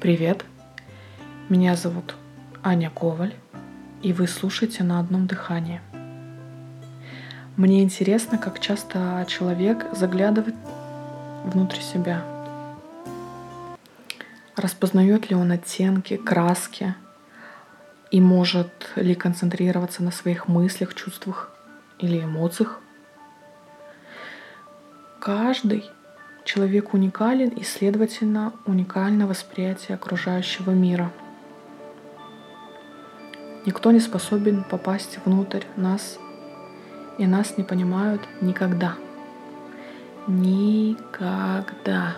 Привет, меня зовут Аня Коваль, и вы слушаете на одном дыхании. Мне интересно, как часто человек заглядывает внутрь себя. Распознает ли он оттенки, краски и может ли концентрироваться на своих мыслях, чувствах или эмоциях. Каждый человек уникален и, следовательно, уникально восприятие окружающего мира. Никто не способен попасть внутрь нас, и нас не понимают никогда. Никогда.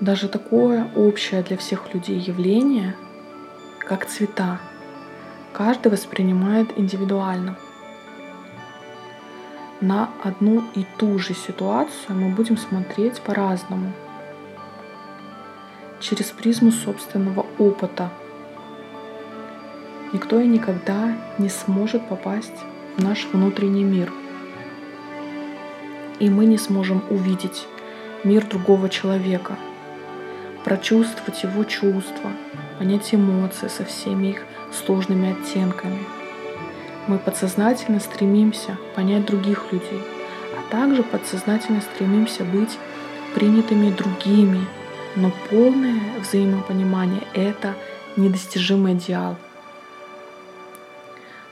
Даже такое общее для всех людей явление, как цвета, каждый воспринимает индивидуально. На одну и ту же ситуацию мы будем смотреть по-разному, через призму собственного опыта. Никто и никогда не сможет попасть в наш внутренний мир. И мы не сможем увидеть мир другого человека, прочувствовать его чувства, понять эмоции со всеми их сложными оттенками. Мы подсознательно стремимся понять других людей, а также подсознательно стремимся быть принятыми другими, но полное взаимопонимание — это недостижимый идеал.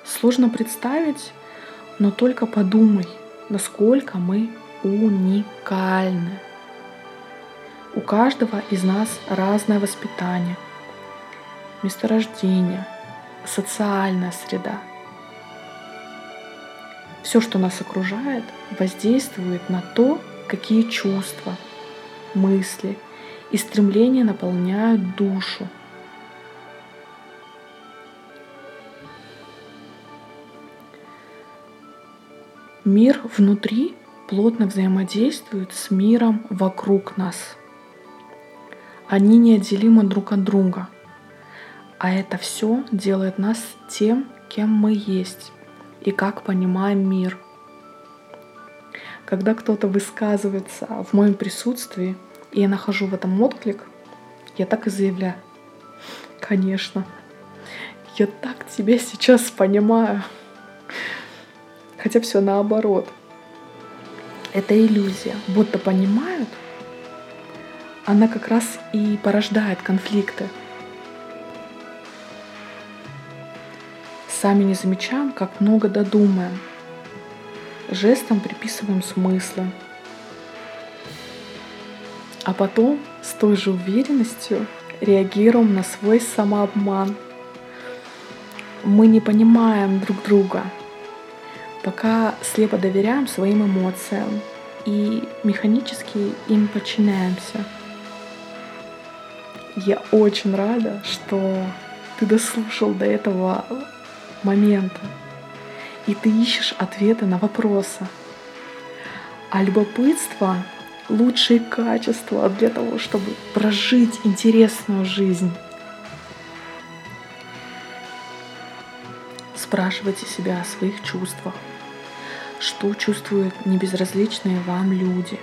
Сложно представить, но только подумай, насколько мы уникальны. У каждого из нас разное воспитание, месторождение, социальная среда. Все, что нас окружает, воздействует на то, какие чувства, мысли и стремления наполняют душу. Мир внутри плотно взаимодействует с миром вокруг нас. Они неотделимы друг от друга – а это все делает нас тем, кем мы есть и как понимаем мир. Когда кто-то высказывается в моем присутствии, и я нахожу в этом отклик, я так и заявляю. Конечно, я так тебя сейчас понимаю. Хотя все наоборот. Это иллюзия. Будто понимают, она как раз и порождает конфликты – Сами не замечаем, как много додумаем. Жестом приписываем смыслы. А потом с той же уверенностью реагируем на свой самообман. Мы не понимаем друг друга, пока слепо доверяем своим эмоциям и механически им подчиняемся. Я очень рада, что ты дослушал до этого момента, и ты ищешь ответы на вопросы. А любопытство — лучшее качество для того, чтобы прожить интересную жизнь. Спрашивайте себя о своих чувствах. Что чувствуют небезразличные вам люди?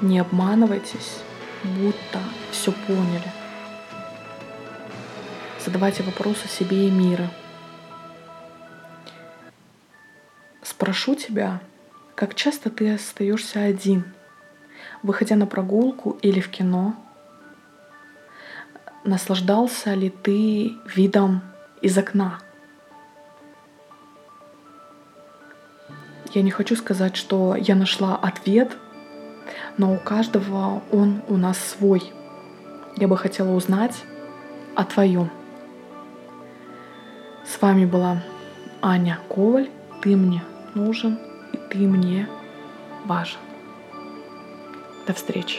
Не обманывайтесь, будто все поняли задавайте вопросы себе и миру. Спрошу тебя, как часто ты остаешься один, выходя на прогулку или в кино? Наслаждался ли ты видом из окна? Я не хочу сказать, что я нашла ответ, но у каждого он у нас свой. Я бы хотела узнать о твоем. С вами была Аня Коваль. Ты мне нужен, и ты мне важен. До встречи.